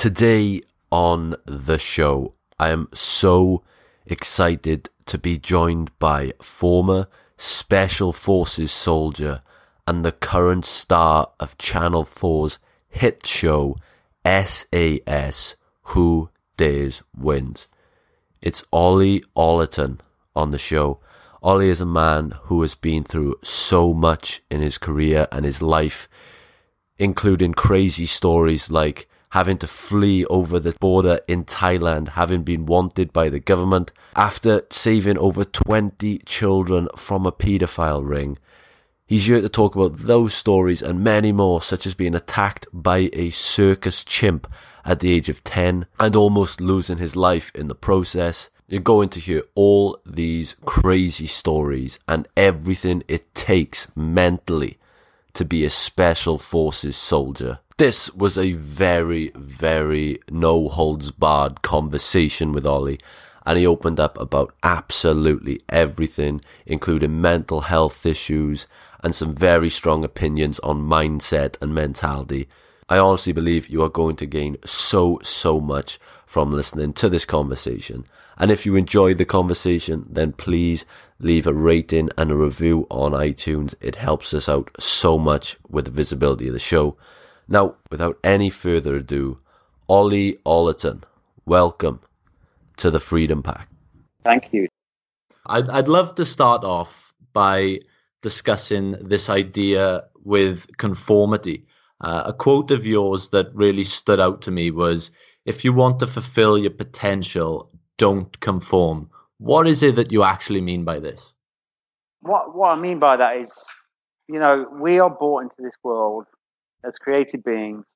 Today on the show, I am so excited to be joined by former Special Forces soldier and the current star of Channel 4's hit show SAS Who Dares Wins. It's Ollie Ollerton on the show. Ollie is a man who has been through so much in his career and his life, including crazy stories like having to flee over the border in Thailand, having been wanted by the government after saving over 20 children from a paedophile ring. He's here to talk about those stories and many more, such as being attacked by a circus chimp at the age of 10 and almost losing his life in the process. You're going to hear all these crazy stories and everything it takes mentally to be a special forces soldier. This was a very, very no holds barred conversation with Ollie, and he opened up about absolutely everything, including mental health issues and some very strong opinions on mindset and mentality. I honestly believe you are going to gain so, so much from listening to this conversation. And if you enjoyed the conversation, then please leave a rating and a review on iTunes. It helps us out so much with the visibility of the show. Now, without any further ado, Ollie Ollerton, welcome to the Freedom Pack. Thank you. I'd, I'd love to start off by discussing this idea with conformity. Uh, a quote of yours that really stood out to me was if you want to fulfill your potential, don't conform. What is it that you actually mean by this? What what I mean by that is, you know, we are brought into this world as creative beings.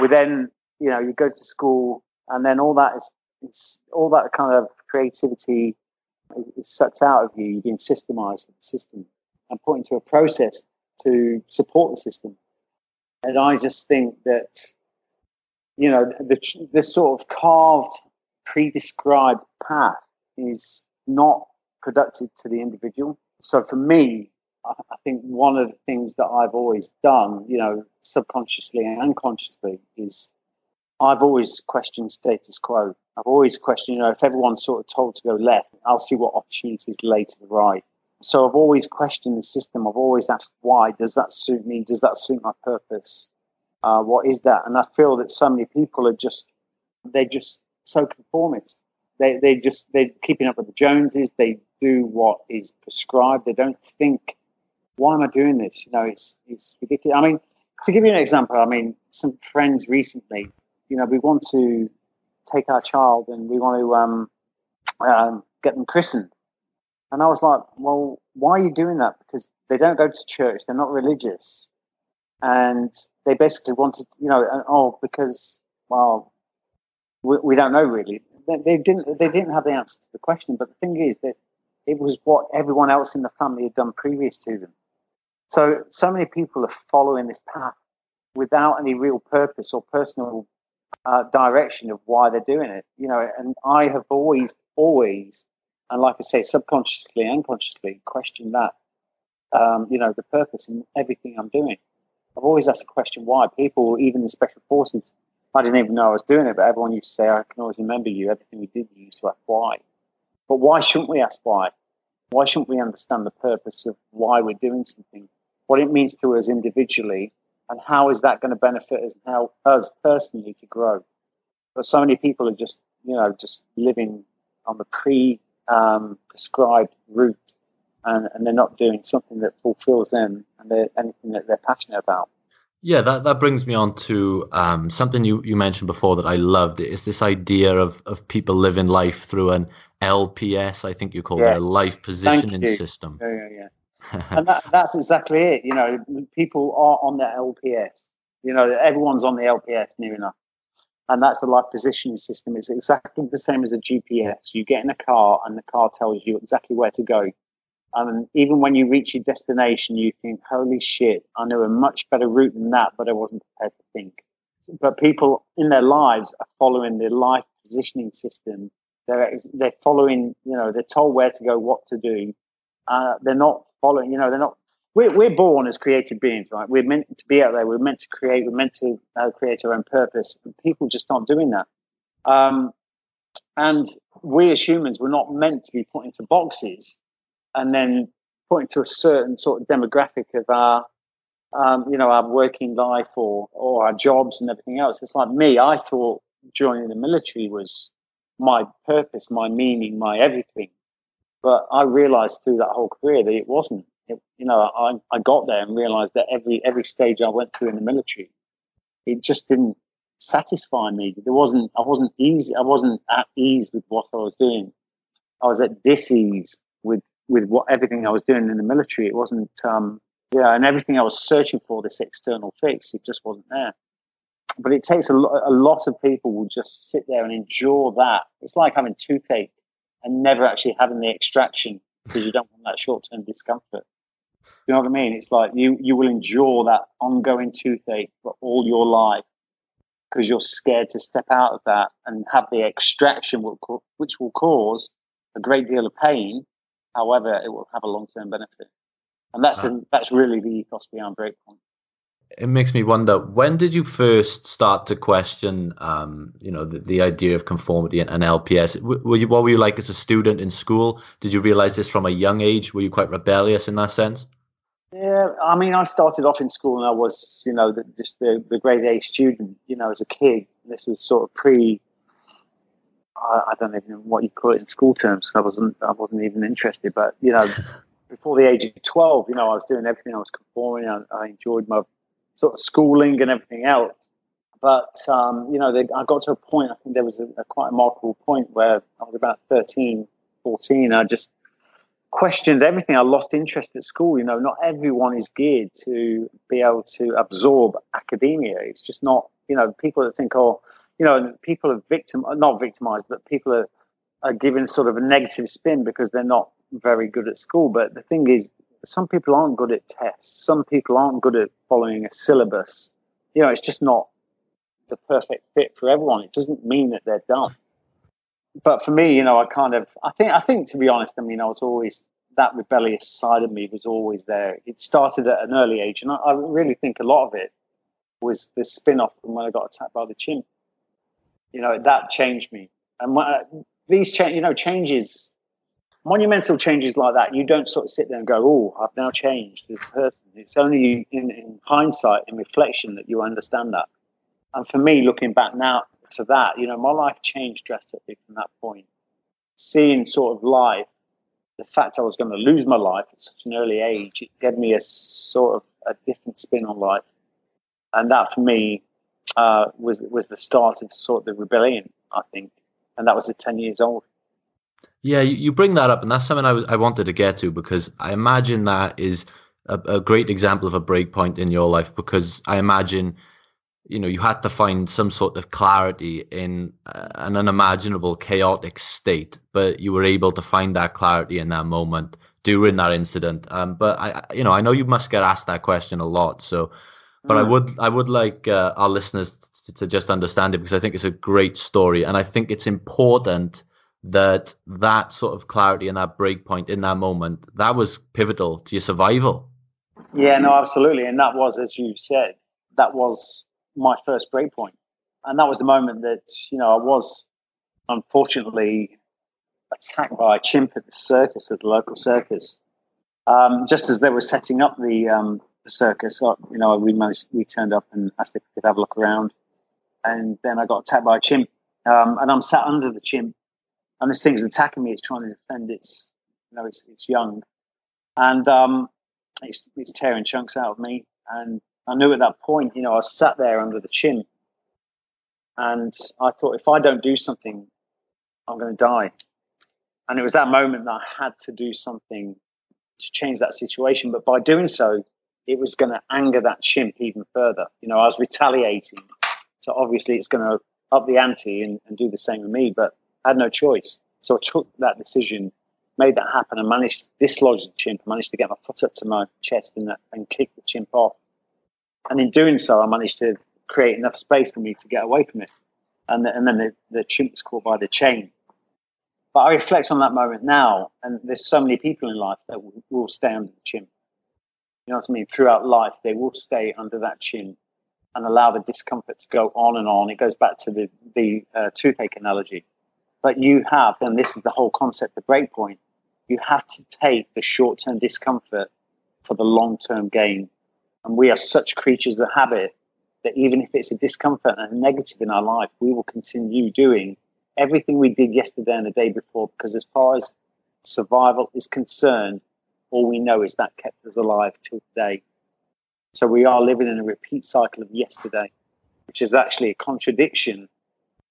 We then, you know, you go to school, and then all that is, it's all that kind of creativity is, is sucked out of you. You're being systemized with the system and put into a process to support the system. And I just think that, you know, the this sort of carved, pre-described path is not productive to the individual. So for me, I think one of the things that I've always done, you know, subconsciously and unconsciously, is I've always questioned status quo. I've always questioned, you know, if everyone's sort of told to go left, I'll see what opportunities lay to the right. So I've always questioned the system. I've always asked, why does that suit me? Does that suit my purpose? Uh, what is that? And I feel that so many people are just, they're just so conformist. They, they just, they're keeping up with the Joneses. They do what is prescribed. They don't think why am I doing this? You know, it's it's ridiculous. I mean, to give you an example, I mean, some friends recently, you know, we want to take our child and we want to um, um, get them christened. And I was like, well, why are you doing that? Because they don't go to church, they're not religious. And they basically wanted, you know, oh, because, well, we, we don't know really. They, they, didn't, they didn't have the answer to the question. But the thing is that it was what everyone else in the family had done previous to them. So, so many people are following this path without any real purpose or personal uh, direction of why they're doing it. You know, and I have always, always, and like I say, subconsciously, unconsciously, questioned that. Um, you know, the purpose in everything I'm doing. I've always asked the question why. People, even the special forces, I didn't even know I was doing it, but everyone used to say, "I can always remember you." Everything we did, you used to ask why. But why shouldn't we ask why? Why shouldn't we understand the purpose of why we're doing something? What it means to us individually, and how is that going to benefit us and help us personally to grow. But so many people are just, you know, just living on the pre um, prescribed route and, and they're not doing something that fulfills them and anything that they're passionate about. Yeah, that, that brings me on to um, something you, you mentioned before that I loved. It's this idea of, of people living life through an LPS, I think you call yes. it a life positioning system. Yeah, yeah, yeah and that, that's exactly it. You know, people are on the LPS. You know, everyone's on the LPS near enough. And that's the life positioning system. It's exactly the same as a GPS. You get in a car and the car tells you exactly where to go. And even when you reach your destination, you think, holy shit, I know a much better route than that, but I wasn't prepared to think. But people in their lives are following the life positioning system. They're, they're following, you know, they're told where to go, what to do. Uh, they're not following, you know, they're not we're, we're born as creative beings, right? We're meant to be out there. We're meant to create. We're meant to uh, create our own purpose. People just aren't doing that. Um, and we as humans, we're not meant to be put into boxes and then put into a certain sort of demographic of our, um, you know, our working life or or our jobs and everything else. It's like me. I thought joining the military was my purpose, my meaning, my everything. But I realized through that whole career that it wasn't. It, you know, I, I got there and realized that every every stage I went through in the military, it just didn't satisfy me. There wasn't I wasn't easy. I wasn't at ease with what I was doing. I was at disease with with what everything I was doing in the military. It wasn't um, yeah, and everything I was searching for this external fix, it just wasn't there. But it takes a, lo- a lot of people will just sit there and endure that. It's like having toothache and never actually having the extraction because you don't want that short term discomfort. You know what I mean? It's like you you will endure that ongoing toothache for all your life because you're scared to step out of that and have the extraction, which will cause a great deal of pain. However, it will have a long term benefit, and that's uh-huh. the, that's really the ethos behind Breakpoint it makes me wonder when did you first start to question um, you know the, the idea of conformity and, and lps were you, what were you like as a student in school? Did you realize this from a young age? Were you quite rebellious in that sense? Yeah i mean i started off in school and i was you know the, just the, the grade a student you know as a kid. This was sort of pre I, I don't even know what you call it in school terms. I wasn't i wasn't even interested but you know before the age of 12 you know i was doing everything. I was conforming. I, I enjoyed my sort of schooling and everything else. But um, you know, they, I got to a point. I think there was a, a, quite a remarkable point where I was about 13, 14. I just questioned everything. I lost interest at school. You know, not everyone is geared to be able to absorb academia. It's just not. You know, people that think, oh, you know, people are victim, not victimized, but people are are given sort of a negative spin because they're not very good at school. But the thing is, some people aren't good at tests. Some people aren't good at following a syllabus. You know, it's just not the perfect fit for everyone. It doesn't mean that they're dumb. But for me, you know, I kind of, I think, I think to be honest, I mean, I was always that rebellious side of me was always there. It started at an early age, and I, I really think a lot of it was the spin-off from when I got attacked by the chimp. You know, that changed me. And my, uh, these you know, changes monumental changes like that, you don't sort of sit there and go, "Oh, I've now changed a person." It's only in, in hindsight, in reflection, that you understand that. And for me, looking back now to that, you know, my life changed drastically from that point. Seeing sort of life, the fact I was going to lose my life at such an early age, it gave me a sort of a different spin on life, and that for me uh, was was the start of sort of the rebellion, I think, and that was at ten years old. Yeah, you, bring that up, and that's something I, I wanted to get to because I imagine that is a, a great example of a break point in your life because I imagine you know you had to find some sort of clarity in uh, an unimaginable chaotic state but you were able to find that clarity in that moment during that incident um, but i you know i know you must get asked that question a lot so but mm. i would i would like uh, our listeners to, to, just understand it because i think it's a great story and i think it's important that that sort of clarity and that break point in that moment that was pivotal to your survival. Yeah no absolutely. And that was as you said that was my first break point. And that was the moment that you know i was unfortunately attacked by a chimp at the circus at the local circus. Um, just as they were setting up the, um, the circus uh, you know we managed we turned up and asked if we could have a look around. And then i got attacked by a chimp. Um, and i'm sat under the chimp and this thing's attacking me. It's trying to defend its, you know, it's, it's young, and um, it's, it's tearing chunks out of me. And I knew at that point, you know, I sat there under the chin, and I thought, if I don't do something, I'm going to die. And it was that moment that I had to do something to change that situation. But by doing so, it was going to anger that chimp even further. You know, I was retaliating. So obviously, it's going to up the ante and, and do the same with me. But I had no choice. So I took that decision, made that happen, and managed to dislodge the chimp. I managed to get my foot up to my chest and, and kick the chimp off. And in doing so, I managed to create enough space for me to get away from it. And, the, and then the, the chimp was caught by the chain. But I reflect on that moment now, and there's so many people in life that will, will stay under the chimp. you know what I mean, throughout life, they will stay under that chin and allow the discomfort to go on and on. It goes back to the, the uh, toothache analogy. But you have, and this is the whole concept of breakpoint, you have to take the short term discomfort for the long term gain. And we are such creatures of habit that even if it's a discomfort and a negative in our life, we will continue doing everything we did yesterday and the day before because as far as survival is concerned, all we know is that kept us alive till today. So we are living in a repeat cycle of yesterday, which is actually a contradiction.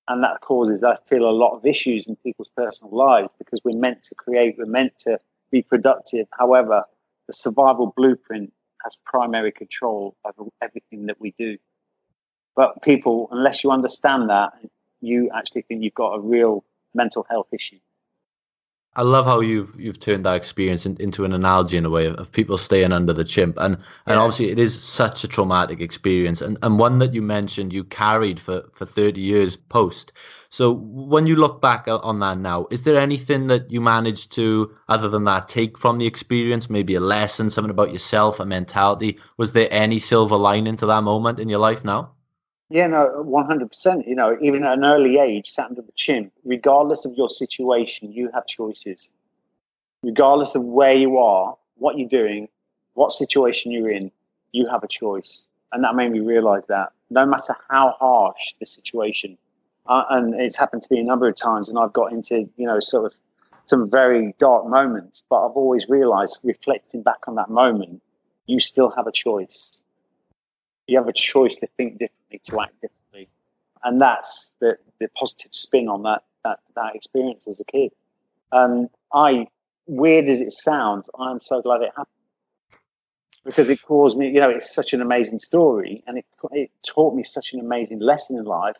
And that causes, I feel, a lot of issues in people's personal lives because we're meant to create, we're meant to be productive. However, the survival blueprint has primary control over everything that we do. But people, unless you understand that, you actually think you've got a real mental health issue. I love how you've you've turned that experience in, into an analogy in a way of, of, people staying under the chimp, and and yeah. obviously it is such a traumatic experience, and and one that you mentioned you carried for for thirty years post. So when you look back on that now, is there anything that you managed to, other than that, take from the experience? Maybe a lesson, something about yourself, a mentality. Was there any silver lining to that moment in your life now? Yeah, no, one hundred percent. You know, even at an early age, sat under the chin. Regardless of your situation, you have choices. Regardless of where you are, what you're doing, what situation you're in, you have a choice, and that made me realize that no matter how harsh the situation, uh, and it's happened to me a number of times, and I've got into you know sort of some very dark moments, but I've always realized, reflecting back on that moment, you still have a choice you have a choice to think differently, to act differently, and that's the the positive spin on that that that experience as a kid. And I, weird as it sounds, I'm so glad it happened because it caused me. You know, it's such an amazing story, and it it taught me such an amazing lesson in life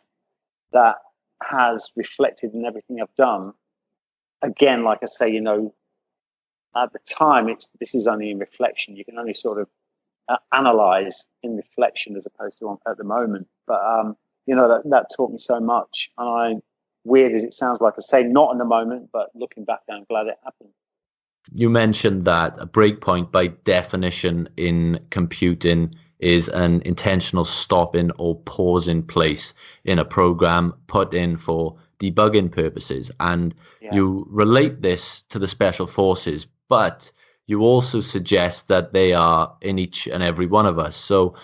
that has reflected in everything I've done. Again, like I say, you know, at the time, it's this is only in reflection. You can only sort of uh, analyze in reflection as opposed to on, at the moment. But um, you know that that taught me so much, and I weird as it sounds like I say, not in the moment, but looking back, I'm glad it happened. You mentioned that a breakpoint, by definition, in computing is an intentional stop in or pause in place in a program put in for debugging purposes. And yeah. you relate this to the special forces, but you also suggest that they are in each and every one of us. So,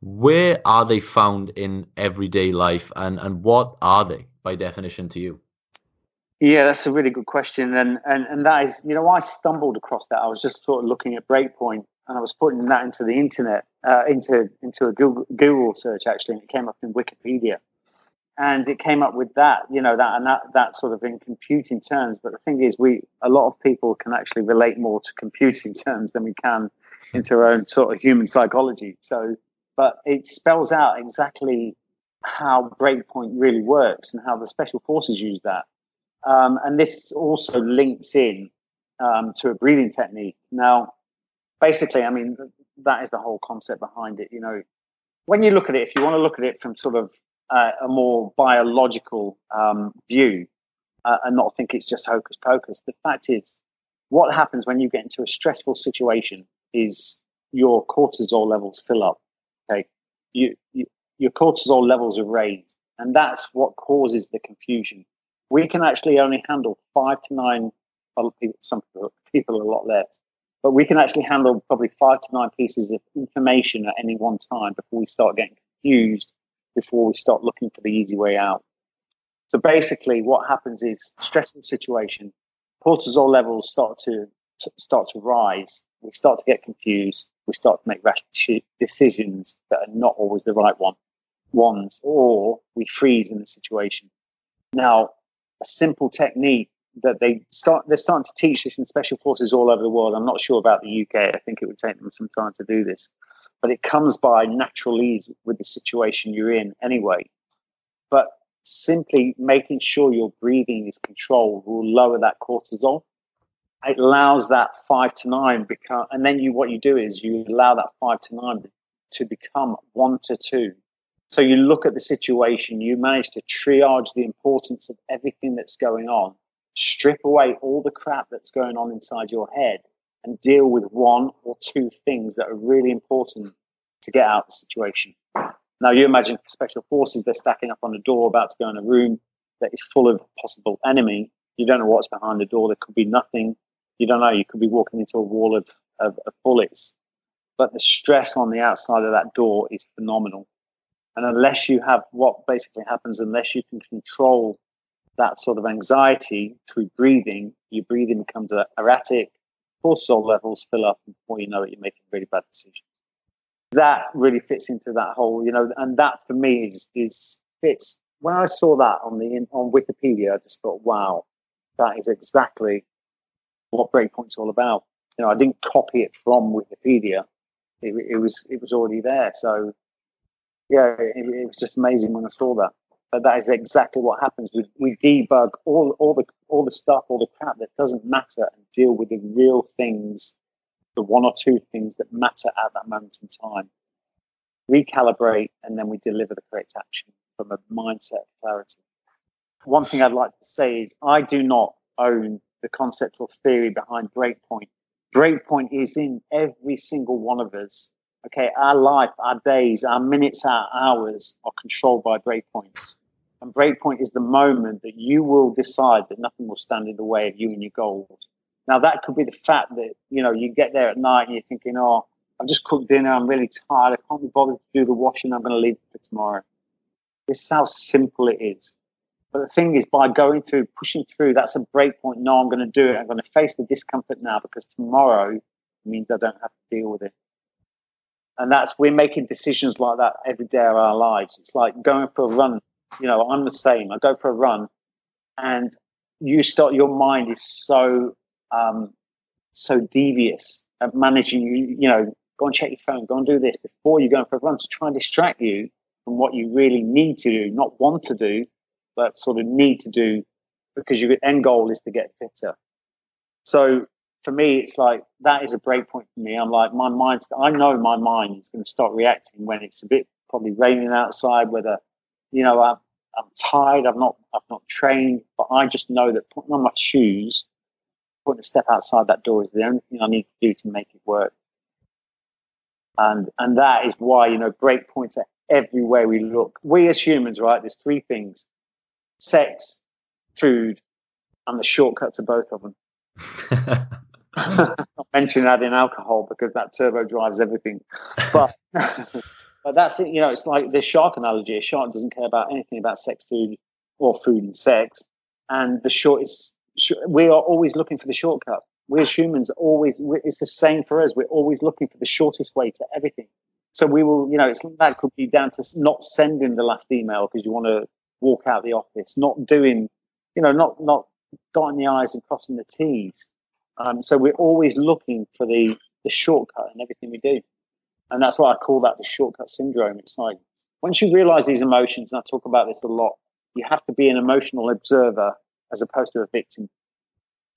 where are they found in everyday life, and and what are they by definition to you? Yeah, that's a really good question, and and and that is, you know, I stumbled across that. I was just sort of looking at Breakpoint, and I was putting that into the internet, uh, into into a Google Google search actually, and it came up in Wikipedia and it came up with that you know that and that that sort of in computing terms. But the thing is we a lot of people can actually relate more to computing terms than we can into our own sort of human psychology. So but it spells out exactly how breakpoint really works and how the special forces use that. Um, and this also links in um, to a breathing technique. Now basically i mean that is the whole concept behind it you know. When you look at it if you want to look at it from sort of uh, a more biological um, view uh, and not think it's just hocus pocus. The fact is, what happens when you get into a stressful situation is your cortisol levels fill up. Okay, you, you your cortisol levels are raised, and that's what causes the confusion. We can actually only handle five to nine. Well, some people a lot less, but we can actually handle probably five to nine pieces of information at any one time before we start getting confused before we start looking for the easy way out. So basically, what happens is stressful situation, cortisol levels start to, start to rise. We start to get confused. We start to make rash decisions that are not always the right one ones, or we freeze in the situation. Now, a simple technique that they start they're starting to teach this in special forces all over the world. I'm not sure about the UK. I think it would take them some time to do this but it comes by natural ease with the situation you're in anyway. But simply making sure your breathing is controlled will lower that cortisol. It allows that five to nine become, and then you what you do is you allow that five to nine to become one to two. So you look at the situation, you manage to triage the importance of everything that's going on, strip away all the crap that's going on inside your head, and deal with one or two things that are really important to get out of the situation. Now, you imagine special forces, they're stacking up on a door, about to go in a room that is full of possible enemy. You don't know what's behind the door. There could be nothing. You don't know. You could be walking into a wall of, of, of bullets. But the stress on the outside of that door is phenomenal. And unless you have what basically happens, unless you can control that sort of anxiety through breathing, your breathing becomes erratic, cortisol levels fill up, and before you know it, you're making really bad decisions. That really fits into that whole, you know, and that for me is is fits. When I saw that on the on Wikipedia, I just thought, wow, that is exactly what Breakpoint's all about. You know, I didn't copy it from Wikipedia; it, it was it was already there. So, yeah, it, it was just amazing when I saw that. But that is exactly what happens. We, we debug all, all the all the stuff, all the crap that doesn't matter, and deal with the real things, the one or two things that matter at that moment in time. Recalibrate, and then we deliver the correct action from a mindset clarity. One thing I'd like to say is I do not own the concept or theory behind Breakpoint. Breakpoint is in every single one of us Okay, our life, our days, our minutes, our hours are controlled by breakpoints. And breakpoint is the moment that you will decide that nothing will stand in the way of you and your goals. Now that could be the fact that, you know, you get there at night and you're thinking, oh, I've just cooked dinner, I'm really tired, I can't be bothered to do the washing, I'm gonna leave it for tomorrow. This is how simple it is. But the thing is, by going through, pushing through, that's a breakpoint. No, I'm going to do it. I'm going to face the discomfort now because tomorrow means I don't have to deal with it and that's we're making decisions like that every day of our lives. It's like going for a run. You know, I'm the same. I go for a run, and you start. Your mind is so um, so devious at managing. You you know, go and check your phone. Go and do this before you go for a run to try and distract you from what you really need to do, not want to do, but sort of need to do, because your end goal is to get fitter. So for me, it's like that is a break point for me. I'm like, my mind, I know my mind is going to start reacting when it's a bit probably raining outside, whether, you know, I'm, I'm tired, I'm not, I've not trained, but I just know that putting on my shoes, putting a step outside that door is the only thing I need to do to make it work. And, and that is why, you know, break points are everywhere we look. We as humans, right? There's three things sex, food, and the shortcut to both of them. not mention adding alcohol because that turbo drives everything. But but that's it. You know, it's like the shark analogy. A shark doesn't care about anything about sex, food, or food and sex. And the short is we are always looking for the shortcut. We as humans always it's the same for us. We're always looking for the shortest way to everything. So we will, you know, it's that could be down to not sending the last email because you want to walk out the office, not doing, you know, not not dotting the i's and crossing the t's um, so we're always looking for the, the shortcut in everything we do. And that's why I call that the shortcut syndrome. It's like once you realize these emotions, and I talk about this a lot, you have to be an emotional observer as opposed to a victim.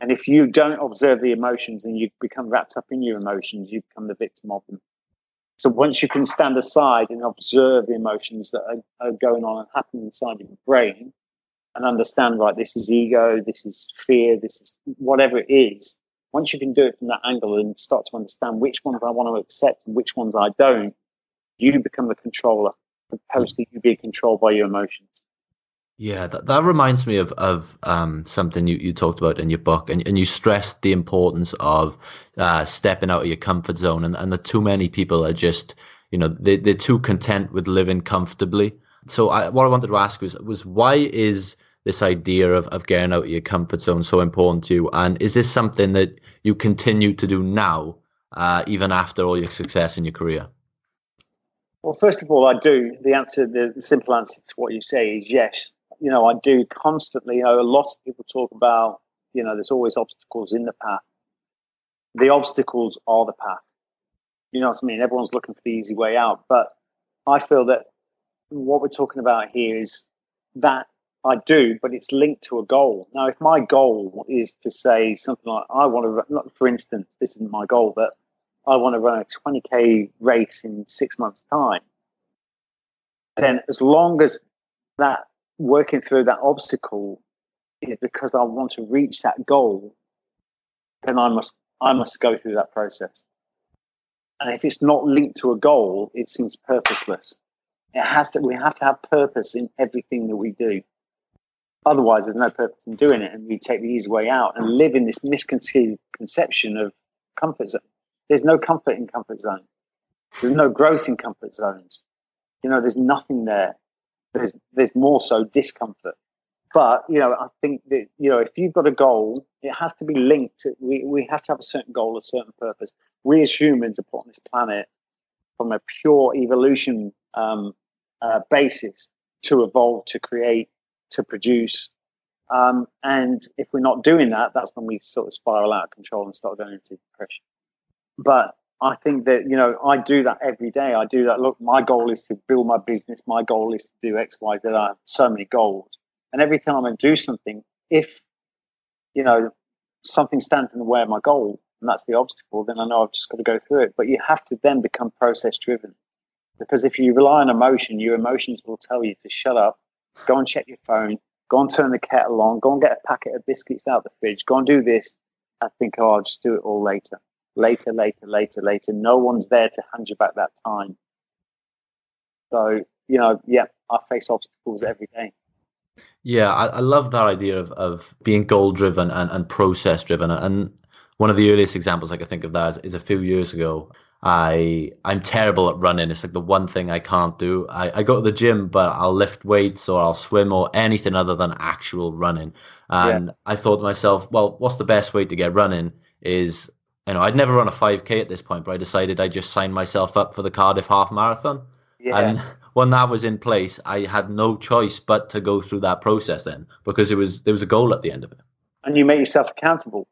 And if you don't observe the emotions and you become wrapped up in your emotions, you become the victim of them. So once you can stand aside and observe the emotions that are, are going on and happening inside your brain and understand, right, this is ego, this is fear, this is whatever it is, once you can do it from that angle and start to understand which ones I want to accept and which ones I don't, you become the controller, opposed to you being controlled by your emotions. Yeah, that, that reminds me of of um, something you, you talked about in your book, and, and you stressed the importance of uh, stepping out of your comfort zone, and, and that too many people are just, you know, they, they're too content with living comfortably. So I, what I wanted to ask was was why is this idea of, of getting out of your comfort zone so important to you? And is this something that you continue to do now, uh, even after all your success in your career? Well, first of all, I do. The answer, the, the simple answer to what you say is yes. You know, I do constantly. You know, a lot of people talk about, you know, there's always obstacles in the path. The obstacles are the path. You know what I mean? Everyone's looking for the easy way out. But I feel that what we're talking about here is that I do, but it's linked to a goal. Now, if my goal is to say something like, I want to, not for instance, this isn't my goal, but I want to run a 20k race in six months' time, then as long as that working through that obstacle is because I want to reach that goal, then I must I must go through that process. And if it's not linked to a goal, it seems purposeless. It has to. We have to have purpose in everything that we do. Otherwise, there's no purpose in doing it, and we take the easy way out and live in this misconception of comfort zone. There's no comfort in comfort zones. There's no growth in comfort zones. You know, there's nothing there. There's there's more so discomfort. But you know, I think that you know, if you've got a goal, it has to be linked. To, we we have to have a certain goal, a certain purpose. We as humans are put on this planet from a pure evolution um, uh, basis to evolve, to create, to produce. Um, and if we're not doing that, that's when we sort of spiral out of control and start going into depression. But I think that, you know, I do that every day. I do that. Look, my goal is to build my business. My goal is to do X, Y, Z. I have so many goals. And every time I do something, if, you know, something stands in the way of my goal and that's the obstacle, then I know I've just got to go through it. But you have to then become process driven. Because if you rely on emotion, your emotions will tell you to shut up, go and check your phone, go and turn the kettle on, go and get a packet of biscuits out of the fridge, go and do this. I think, oh, I'll just do it all later, later, later, later, later. No one's there to hand you back that time. So, you know, yeah, I face obstacles every day. Yeah, I, I love that idea of, of being goal driven and, and process driven. And one of the earliest examples I can think of that is, is a few years ago. I I'm terrible at running. It's like the one thing I can't do. I, I go to the gym, but I'll lift weights or I'll swim or anything other than actual running. And yeah. I thought to myself, well, what's the best way to get running? Is you know, I'd never run a 5k at this point, but I decided I just signed myself up for the Cardiff Half Marathon. Yeah. And when that was in place, I had no choice but to go through that process then because it was there was a goal at the end of it. And you make yourself accountable.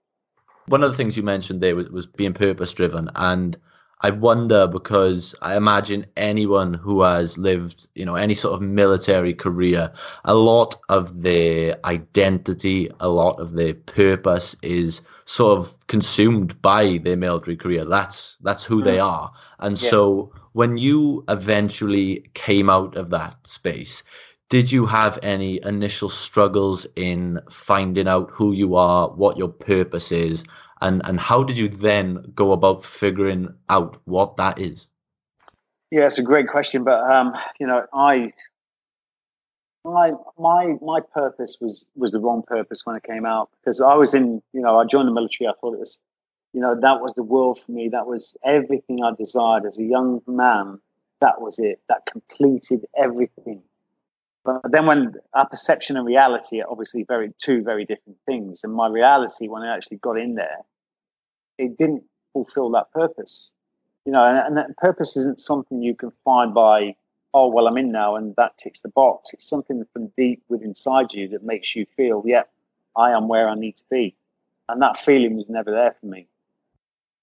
One of the things you mentioned there was, was being purpose driven and I wonder because I imagine anyone who has lived, you know, any sort of military career, a lot of their identity, a lot of their purpose is sort of consumed by their military career. That's that's who they mm. are. And yeah. so when you eventually came out of that space, did you have any initial struggles in finding out who you are, what your purpose is, and and how did you then go about figuring out what that is? Yeah it's a great question but um you know i my my my purpose was was the wrong purpose when i came out because i was in you know i joined the military. I thought it was you know that was the world for me. That was everything i desired. As a young man that was it. That completed everything but then when our perception and reality are obviously very two very different things. And my reality, when I actually got in there, it didn't fulfill that purpose. You know, and, and that purpose isn't something you can find by, oh, well, I'm in now and that ticks the box. It's something from deep within inside you that makes you feel, yeah, I am where I need to be. And that feeling was never there for me.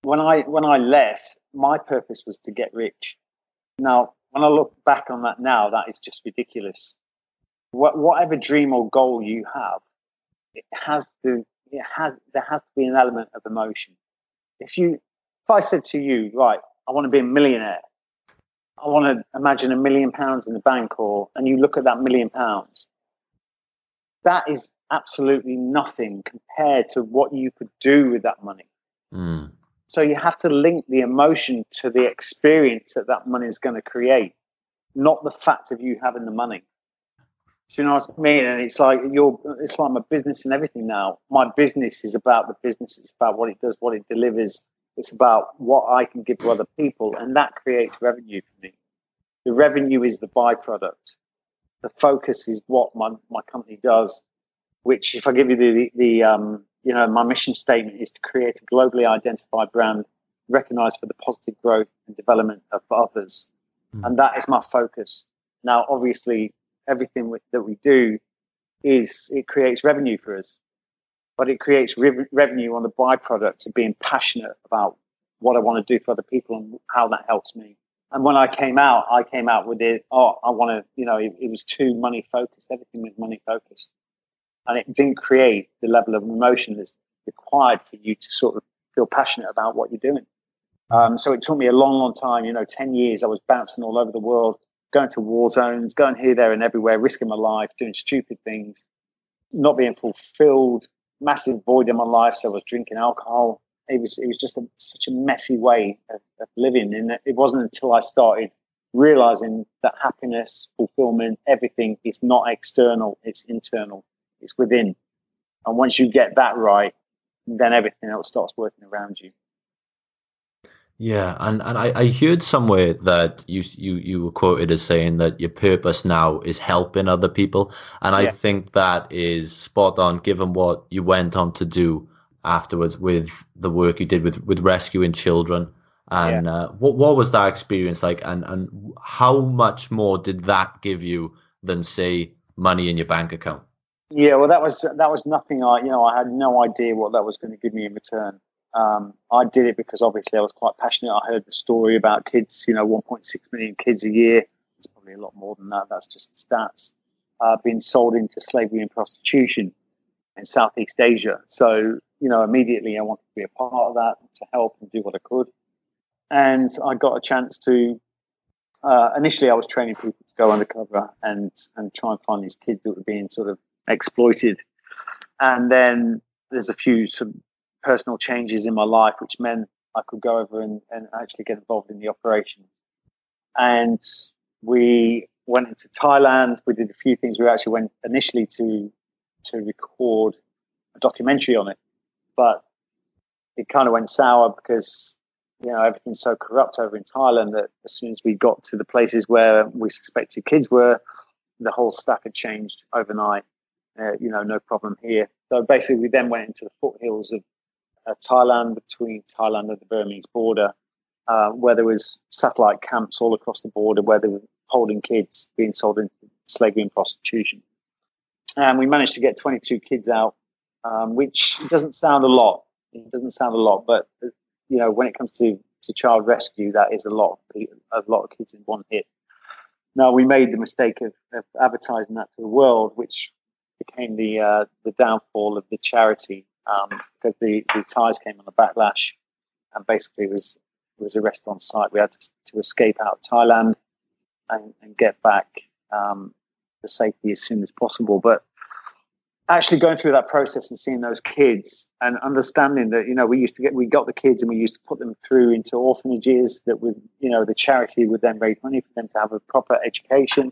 When I when I left, my purpose was to get rich. Now, when I look back on that now, that is just ridiculous whatever dream or goal you have, it has to it has there has to be an element of emotion. If you if I said to you, right, I want to be a millionaire, I want to imagine a million pounds in the bank, or and you look at that million pounds, that is absolutely nothing compared to what you could do with that money. Mm. So you have to link the emotion to the experience that that money is going to create, not the fact of you having the money. Do you know what I mean? And it's like you're it's like my business and everything now. My business is about the business, it's about what it does, what it delivers. It's about what I can give to other people, and that creates revenue for me. The revenue is the byproduct. The focus is what my, my company does, which if I give you the, the, the um, you know, my mission statement is to create a globally identified brand recognized for the positive growth and development of others. Mm. And that is my focus. Now, obviously, everything that we do is it creates revenue for us, but it creates re- revenue on the byproduct of being passionate about what I want to do for other people and how that helps me. And when I came out, I came out with it. Oh, I want to, you know, it, it was too money focused. Everything was money focused, and it didn't create the level of emotion that's required for you to sort of feel passionate about what you're doing. Um, so it took me a long, long time. You know, ten years. I was bouncing all over the world, going to war zones, going here, there, and everywhere, risking my life, doing stupid things, not being fulfilled, massive void in my life. So I was drinking alcohol, it was it was just a, such a messy way of, of living, and it wasn't until I started realizing that happiness, fulfillment, everything is not external; it's internal, it's within. And once you get that right, then everything else starts working around you. Yeah, and, and I, I heard somewhere that you you you were quoted as saying that your purpose now is helping other people, and I think that is spot on given what you went on to do afterwards with the work you did with with rescuing children. And yeah. uh, what what was that experience like, and and how much more did that give you than say money in your bank account? Yeah, well, that was that was nothing. I you know I had no idea what that was going to give me in return. Um, I did it because obviously I was quite passionate. I heard the story about kids, you know, 1.6 million kids a year. It's probably a lot more than that. That's just stats. Uh, being sold into slavery and prostitution in Southeast Asia. So, you know, immediately I wanted to be a part of that to help and do what I could. And I got a chance to. Uh, initially, I was training people to go undercover and and try and find these kids that were being sort of exploited. And then there's a few sort of personal changes in my life, which meant I could go over and, and actually get involved in the operation. And we went into Thailand. We did a few things. We actually went initially to to record a documentary on it, but it kind of went sour because you know everything's so corrupt over in Thailand that as soon as we got to the places where we suspected kids were, the whole staff had changed overnight. Uh, you know, no problem here. So basically, we then went into the foothills of Thailand, between Thailand and the Burmese border, uh, where there was satellite camps all across the border where they were holding kids being sold into slavery and prostitution. And we managed to get 22 kids out, um, which doesn't sound a lot. It doesn't sound a lot, but you know, when it comes to, to child rescue, that is a lot of a lot of kids in one hit. Now we made the mistake of, of advertising that to the world, which became the uh, the downfall of the charity um, because the, the Thais came on a backlash and basically was was arrested on site. We had to, to escape out of Thailand and, and get back um, to safety as soon as possible. But actually going through that process and seeing those kids and understanding that you know we used to get we got the kids and we used to put them through into orphanages that would you know the charity would then raise money for them to have a proper education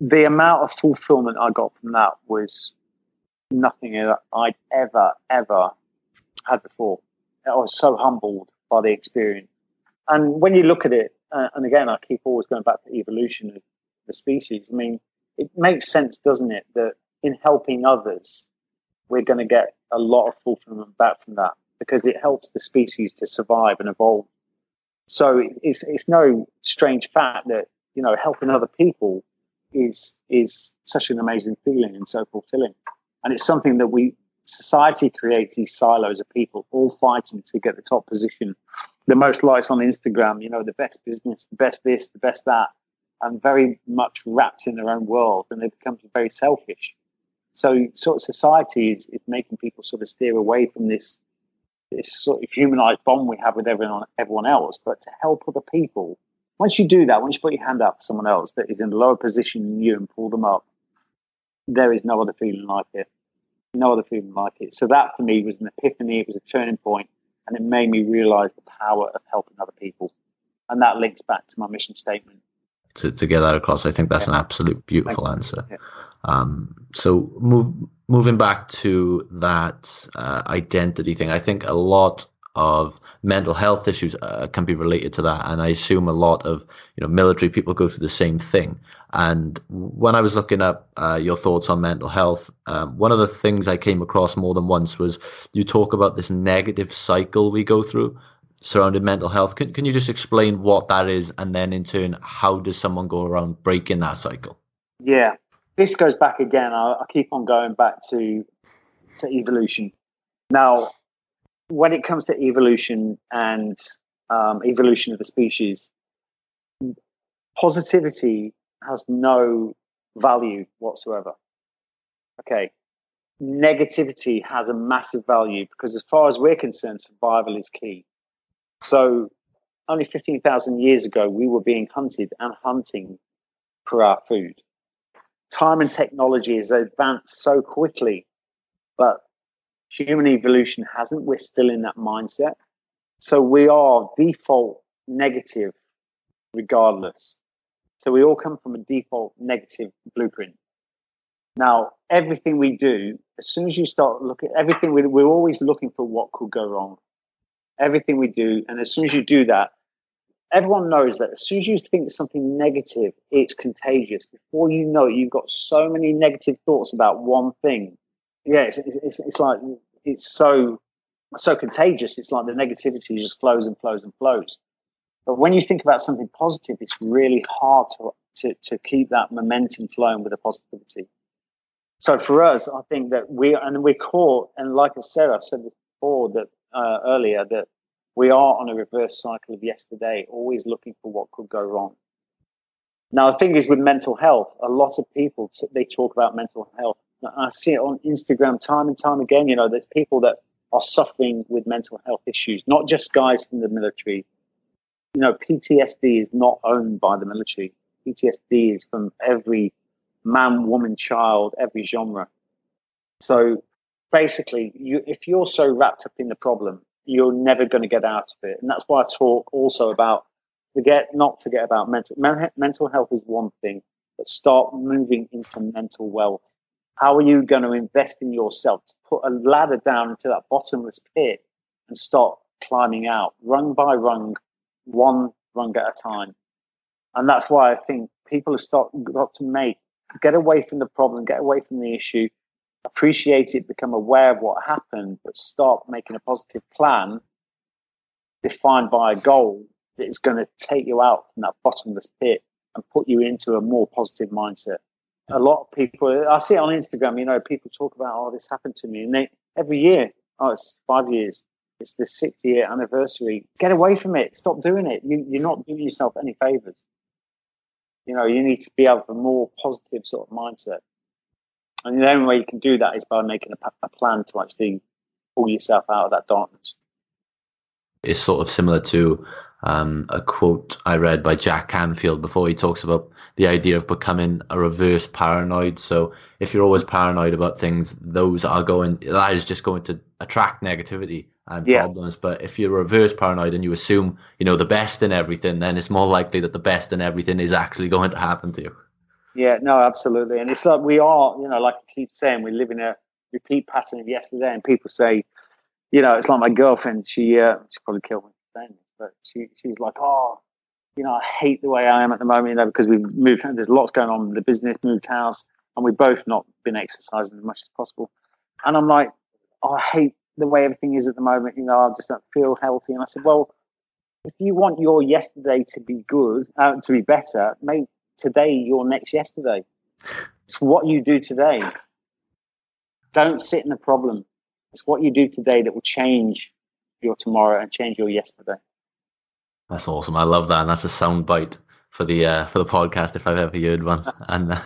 the amount of fulfillment i got from that was nothing that I'd ever, ever had before. I was so humbled by the experience. And when you look at it, uh, and again, I keep always going back to evolution of the species. I mean, it makes sense, doesn't it, that in helping others, we're going to get a lot of fulfillment back from that because it helps the species to survive and evolve. So it's it's no strange fact that you know helping other people is is such an amazing feeling and so fulfilling. And it's something that we, society creates these silos of people all fighting to get the top position, the most likes on Instagram, you know, the best business, the best this, the best that, and very much wrapped in their own world. And they become very selfish. So, sort of society is, is making people sort of steer away from this this sort of humanized bond we have with everyone everyone else, but to help other people. Once you do that, once you put your hand out for someone else that is in a lower position than you and pull them up, there is no other feeling like it. No other feeling like it. So that for me was an epiphany. It was a turning point, and it made me realize the power of helping other people. And that links back to my mission statement. To, to get that across, I think that's yeah. an absolute beautiful answer. Yeah. Um, so move, moving back to that uh, identity thing, I think a lot of mental health issues uh, can be related to that, and I assume a lot of you know military people go through the same thing. And when I was looking up uh, your thoughts on mental health, um, one of the things I came across more than once was you talk about this negative cycle we go through surrounding mental health. Can, can you just explain what that is? And then in turn, how does someone go around breaking that cycle? Yeah, this goes back again. I, I keep on going back to, to evolution. Now, when it comes to evolution and um, evolution of the species, positivity has no value whatsoever. Okay. Negativity has a massive value because, as far as we're concerned, survival is key. So, only 15,000 years ago, we were being hunted and hunting for our food. Time and technology has advanced so quickly, but Human evolution hasn't. We're still in that mindset. So we are default negative regardless. So we all come from a default negative blueprint. Now, everything we do, as soon as you start looking, everything we, we're always looking for what could go wrong. Everything we do, and as soon as you do that, everyone knows that as soon as you think something negative, it's contagious. Before you know it, you've got so many negative thoughts about one thing. Yeah, it's, it's, it's like it's so so contagious. It's like the negativity just flows and flows and flows. But when you think about something positive, it's really hard to to, to keep that momentum flowing with the positivity. So for us, I think that we and we're caught, and like I said, I've said this before that uh, earlier that we are on a reverse cycle of yesterday, always looking for what could go wrong. Now, the thing is with mental health, a lot of people they talk about mental health. I see it on Instagram time and time again. You know, there's people that are suffering with mental health issues, not just guys from the military. You know, PTSD is not owned by the military. PTSD is from every man, woman, child, every genre. So basically, you, if you're so wrapped up in the problem, you're never going to get out of it. And that's why I talk also about forget, not forget about mental mental health is one thing, but start moving into mental wealth. How are you going to invest in yourself to put a ladder down into that bottomless pit and start climbing out, rung by rung, one rung at a time? And that's why I think people have start, got to make get away from the problem, get away from the issue, appreciate it, become aware of what happened, but start making a positive plan defined by a goal that is going to take you out from that bottomless pit and put you into a more positive mindset. A lot of people, I see it on Instagram, you know, people talk about, oh, this happened to me. And they, every year, oh, it's five years, it's the sixth year anniversary. Get away from it. Stop doing it. You, you're not doing yourself any favors. You know, you need to be able a more positive sort of mindset. And the only way you can do that is by making a, a plan to actually pull yourself out of that darkness. It's sort of similar to um, a quote I read by Jack Canfield before he talks about the idea of becoming a reverse paranoid. So if you're always paranoid about things, those are going that is just going to attract negativity and yeah. problems. But if you're reverse paranoid and you assume, you know, the best in everything, then it's more likely that the best in everything is actually going to happen to you. Yeah, no, absolutely. And it's like we are, you know, like I keep saying, we live in a repeat pattern of yesterday. And people say, you know, it's like my girlfriend, she, uh, she probably killed me saying this, but she, she's like, oh, you know, I hate the way I am at the moment, you know, because we've moved, there's lots going on with the business, moved house, and we've both not been exercising as much as possible. And I'm like, oh, I hate the way everything is at the moment. You know, I just don't feel healthy. And I said, well, if you want your yesterday to be good, uh, to be better, make today your next yesterday. It's what you do today. Don't sit in the problem. It's what you do today that will change your tomorrow and change your yesterday. That's awesome. I love that. And that's a sound bite for the uh, for the podcast if I've ever heard one. and uh,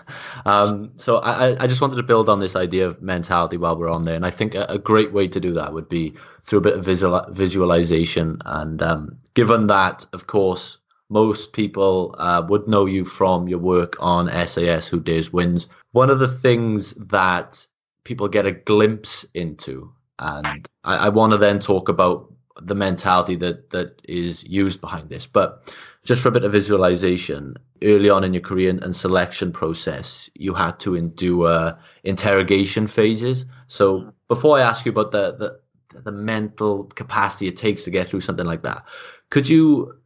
um, so I, I just wanted to build on this idea of mentality while we're on there, and I think a, a great way to do that would be through a bit of visual, visualization. And um, given that, of course, most people uh, would know you from your work on SAS, Who Dares Wins. One of the things that people get a glimpse into, and I, I want to then talk about the mentality that that is used behind this, but just for a bit of visualization, early on in your career and selection process, you had to endure interrogation phases. So before I ask you about the, the the mental capacity it takes to get through something like that, could you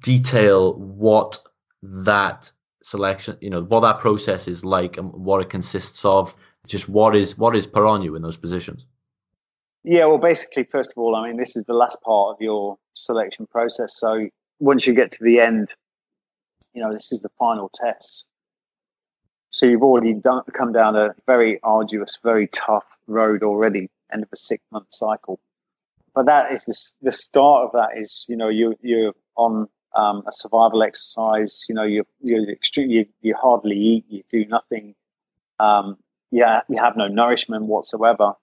detail what that selection, you know, what that process is like and what it consists of? Just what is what is put on you in those positions? Yeah, well, basically, first of all, I mean, this is the last part of your selection process. So once you get to the end, you know, this is the final test. So you've already done, come down a very arduous, very tough road already, end of a six month cycle. But that is the, the start of that is, you know, you, you're on um, a survival exercise, you know, you're, you're extreme, you, you hardly eat, you do nothing. Um, yeah, you have no nourishment whatsoever.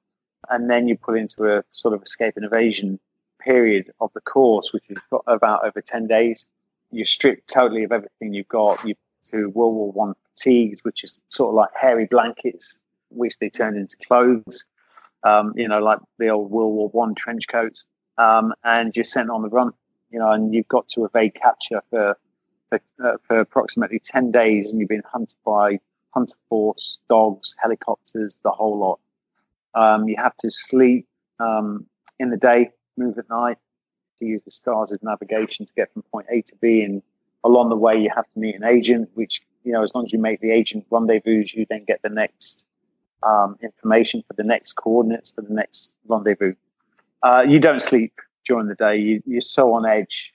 And then you put into a sort of escape and evasion period of the course, which is about over 10 days. You're stripped totally of everything you've got. You to World War One fatigues, which is sort of like hairy blankets, which they turn into clothes. um, you know, like the old World War One trench coats, um, and you're sent on the run, you know, and you've got to evade capture for for, uh, for approximately ten days, and you've been hunted by hunter force, dogs, helicopters, the whole lot. Um, you have to sleep um, in the day, move at night, to use the stars as navigation to get from point A to B. And along the way, you have to meet an agent, which, you know, as long as you make the agent rendezvous, you then get the next um, information for the next coordinates for the next rendezvous. Uh, you don't sleep during the day. You, you're so on edge.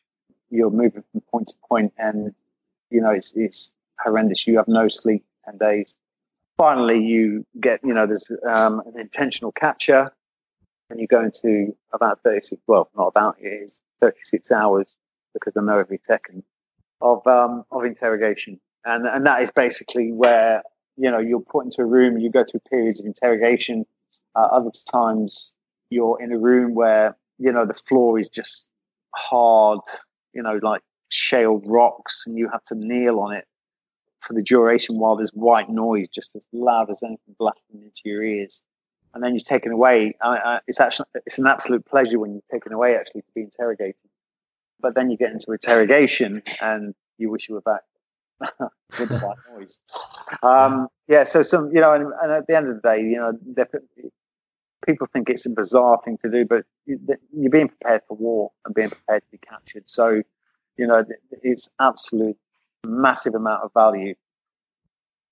You're moving from point to point, and you know it's, it's horrendous. You have no sleep ten days. Finally, you get you know there's um, an intentional capture, and you go into about 36. Well, not about it is 36 hours because I know every second of um, of interrogation, and and that is basically where you know you're put into a room, you go through periods of interrogation. Uh, other times you're in a room where you know the floor is just hard, you know, like shale rocks, and you have to kneel on it for the duration while there's white noise just as loud as anything blasting into your ears. And then you're taken away. Uh, it's actually it's an absolute pleasure when you're taken away actually to be interrogated. But then you get into interrogation and you wish you were back with the white noise. Um, yeah, so some, you know, and, and, at the end of the day, you know, people think it's a bizarre thing to do, but you're being prepared for war and being prepared to be captured. So, you know, it's absolute massive amount of value.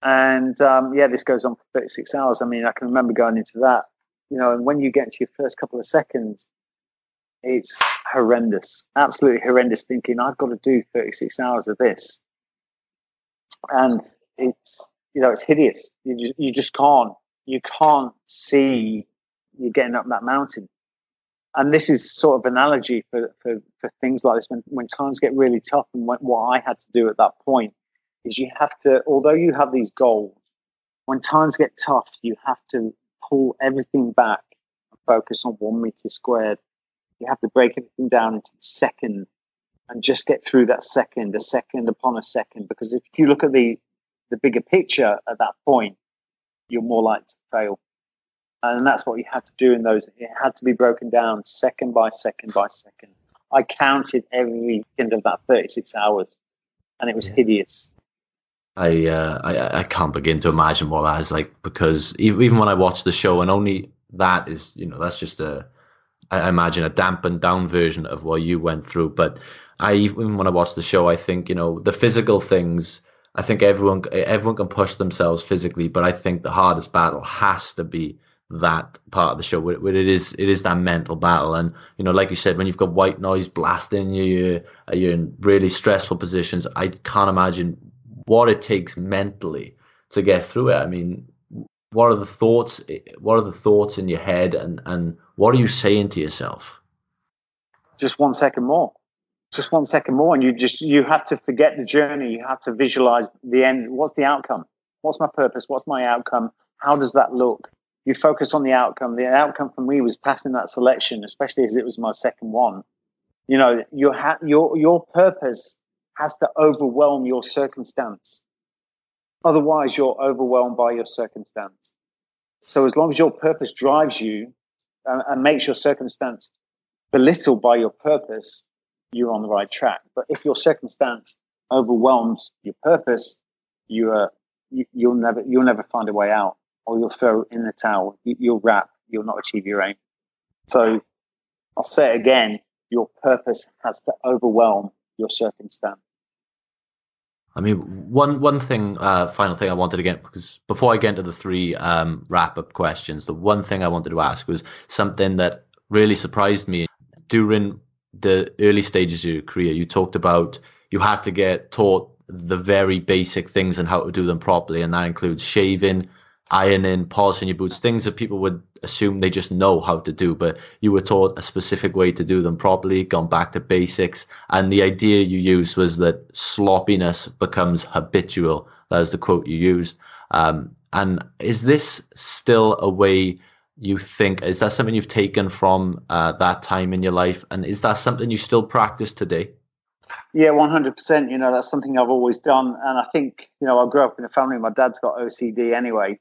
And um, yeah, this goes on for 36 hours. I mean, I can remember going into that, you know, and when you get into your first couple of seconds, it's horrendous, absolutely horrendous thinking, I've got to do 36 hours of this and it's you know it's hideous. You just, you just can't you can't see you're getting up that mountain. And this is sort of analogy for, for, for things like this when, when times get really tough. And what I had to do at that point is you have to, although you have these goals, when times get tough, you have to pull everything back and focus on one meter squared. You have to break everything down into the second and just get through that second, a second upon a second. Because if you look at the the bigger picture at that point, you're more likely to fail. And that's what you had to do in those. It had to be broken down second by second by second. I counted every end of that 36 hours, and it was hideous. I, uh, I I can't begin to imagine what that is like because even when I watch the show, and only that is, you know, that's just a, I imagine a dampened down version of what you went through. But I even when I watch the show, I think you know the physical things. I think everyone everyone can push themselves physically, but I think the hardest battle has to be that part of the show where, where it is it is that mental battle and you know like you said when you've got white noise blasting you you're, you're in really stressful positions i can't imagine what it takes mentally to get through it. I mean what are the thoughts what are the thoughts in your head and and what are you saying to yourself? Just one second more. Just one second more and you just you have to forget the journey. You have to visualize the end. What's the outcome? What's my purpose? What's my outcome? How does that look? You focus on the outcome. The outcome for me was passing that selection especially as it was my second one. You know your ha- your your purpose has to overwhelm your circumstance otherwise you're overwhelmed by your circumstance so as long as your purpose drives you and, and makes your circumstance belittled by your purpose you're on the right track. But if your circumstance overwhelms your purpose, you are you, will never you'll never find a way out, or you'll throw in the towel. You, you'll wrap. You'll not achieve your aim. So I'll say it again: your purpose has to overwhelm your circumstance. I mean, one one thing, uh, final thing I wanted to get because before I get into the three um, wrap up questions, the one thing I wanted to ask was something that really surprised me during the early stages of your career, you talked about you had to get taught the very basic things and how to do them properly, and that includes shaving, ironing, polishing your boots, things that people would assume they just know how to do, but you were taught a specific way to do them properly, gone back to basics. And the idea you used was that sloppiness becomes habitual. That was the quote you used. Um, and is this still a way you think is that something you've taken from uh, that time in your life and is that something you still practice today yeah 100% you know that's something i've always done and i think you know i grew up in a family my dad's got ocd anyway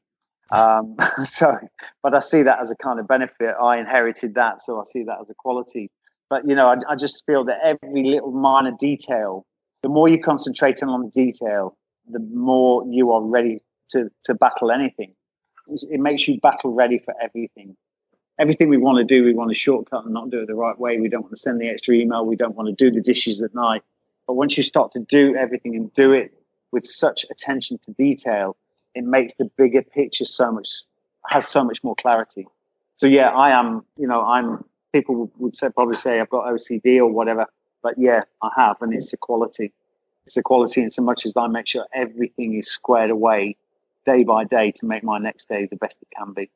Um, so, but I see that as a kind of benefit. I inherited that, so I see that as a quality. But you know, I, I just feel that every little minor detail, the more you concentrate on detail, the more you are ready to to battle anything. It makes you battle ready for everything. Everything we want to do, we want to shortcut and not do it the right way. We don't want to send the extra email. We don't want to do the dishes at night. But once you start to do everything and do it with such attention to detail, it makes the bigger picture so much has so much more clarity. So yeah, I am. You know, I'm. People would say probably say I've got OCD or whatever, but yeah, I have, and it's a quality. It's a quality, in so much as I make sure everything is squared away day by day to make my next day the best it can be.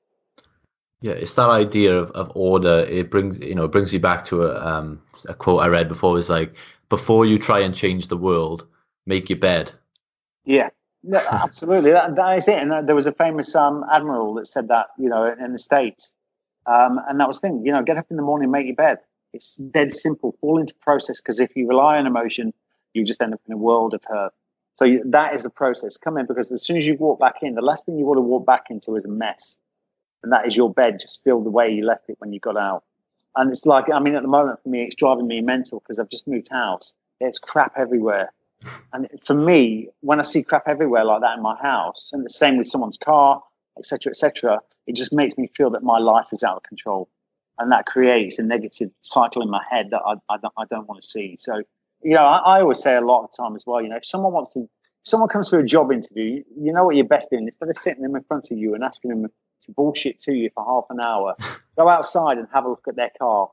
Yeah, it's that idea of, of order. It brings you know it brings me back to a um, a quote I read before. It was like before you try and change the world, make your bed. Yeah, no, absolutely. that, that is it. And there was a famous um, admiral that said that, you know, in the States. Um, and that was the thing, you know, get up in the morning, make your bed. It's dead simple. Fall into process because if you rely on emotion, you just end up in a world of hurt. So you, that is the process. Come in because as soon as you walk back in, the last thing you want to walk back into is a mess. And that is your bed just still the way you left it when you got out. And it's like, I mean, at the moment for me, it's driving me mental because I've just moved house. It's crap everywhere. And for me, when I see crap everywhere like that in my house, and the same with someone's car, etc., etc., it just makes me feel that my life is out of control, and that creates a negative cycle in my head that I, I, I don't want to see. So, you know, I, I, always say a lot of the time as well. You know, if someone wants to, someone comes for a job interview, you know what you're best doing. Instead of sitting them in front of you and asking them to bullshit to you for half an hour, go outside and have a look at their car,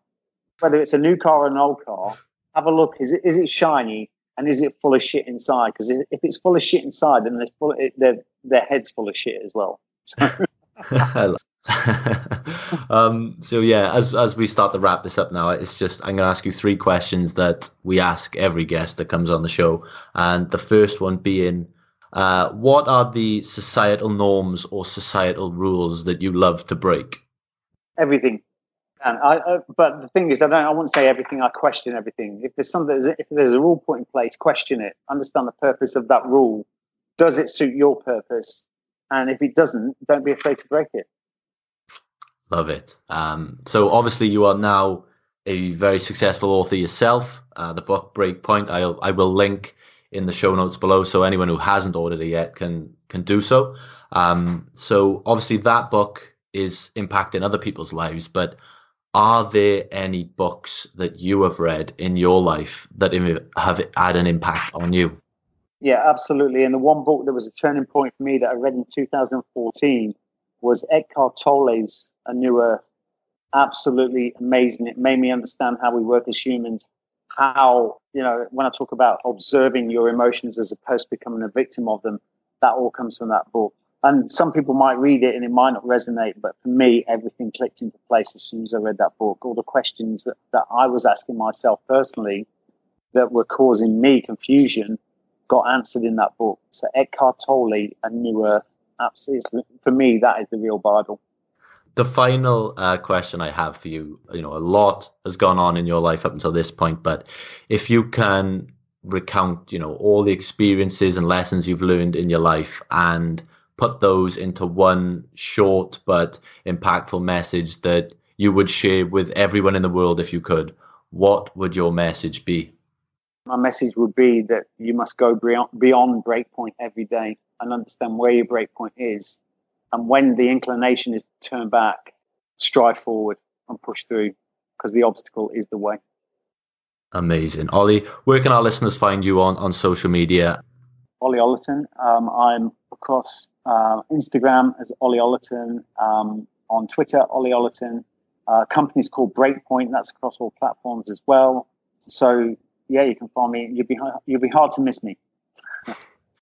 whether it's a new car or an old car. Have a look. Is it is it shiny? And is it full of shit inside? Because if it's full of shit inside, then there's full, it, their their head's full of shit as well. So. um, so yeah, as as we start to wrap this up now, it's just I'm going to ask you three questions that we ask every guest that comes on the show, and the first one being, uh, what are the societal norms or societal rules that you love to break? Everything. And I, uh, but the thing is, I don't. I wouldn't say everything. I question everything. If there's something, if there's a rule put in place, question it. Understand the purpose of that rule. Does it suit your purpose? And if it doesn't, don't be afraid to break it. Love it. Um, so obviously, you are now a very successful author yourself. Uh, the book Breakpoint. I'll I will link in the show notes below, so anyone who hasn't ordered it yet can can do so. Um, so obviously, that book is impacting other people's lives, but are there any books that you have read in your life that have had an impact on you? Yeah, absolutely. And the one book that was a turning point for me that I read in 2014 was Eckhart Tolle's A New Earth. Absolutely amazing. It made me understand how we work as humans. How, you know, when I talk about observing your emotions as opposed to becoming a victim of them, that all comes from that book and some people might read it and it might not resonate but for me everything clicked into place as soon as i read that book. All the questions that, that i was asking myself personally that were causing me confusion got answered in that book. So eckhart tolle a new earth absolutely for me that is the real bible. The final uh, question i have for you you know a lot has gone on in your life up until this point but if you can recount you know all the experiences and lessons you've learned in your life and put those into one short but impactful message that you would share with everyone in the world if you could, what would your message be? My message would be that you must go beyond breakpoint every day and understand where your breakpoint is. And when the inclination is to turn back, strive forward and push through because the obstacle is the way. Amazing. Ollie, where can our listeners find you on, on social media? Ollie Ollerton. Um, I'm across uh, Instagram as Ollie Ollerton, um, on Twitter, Ollie Ollerton. Uh, company's called Breakpoint. That's across all platforms as well. So yeah, you can find me. You'll be you'll be hard to miss me.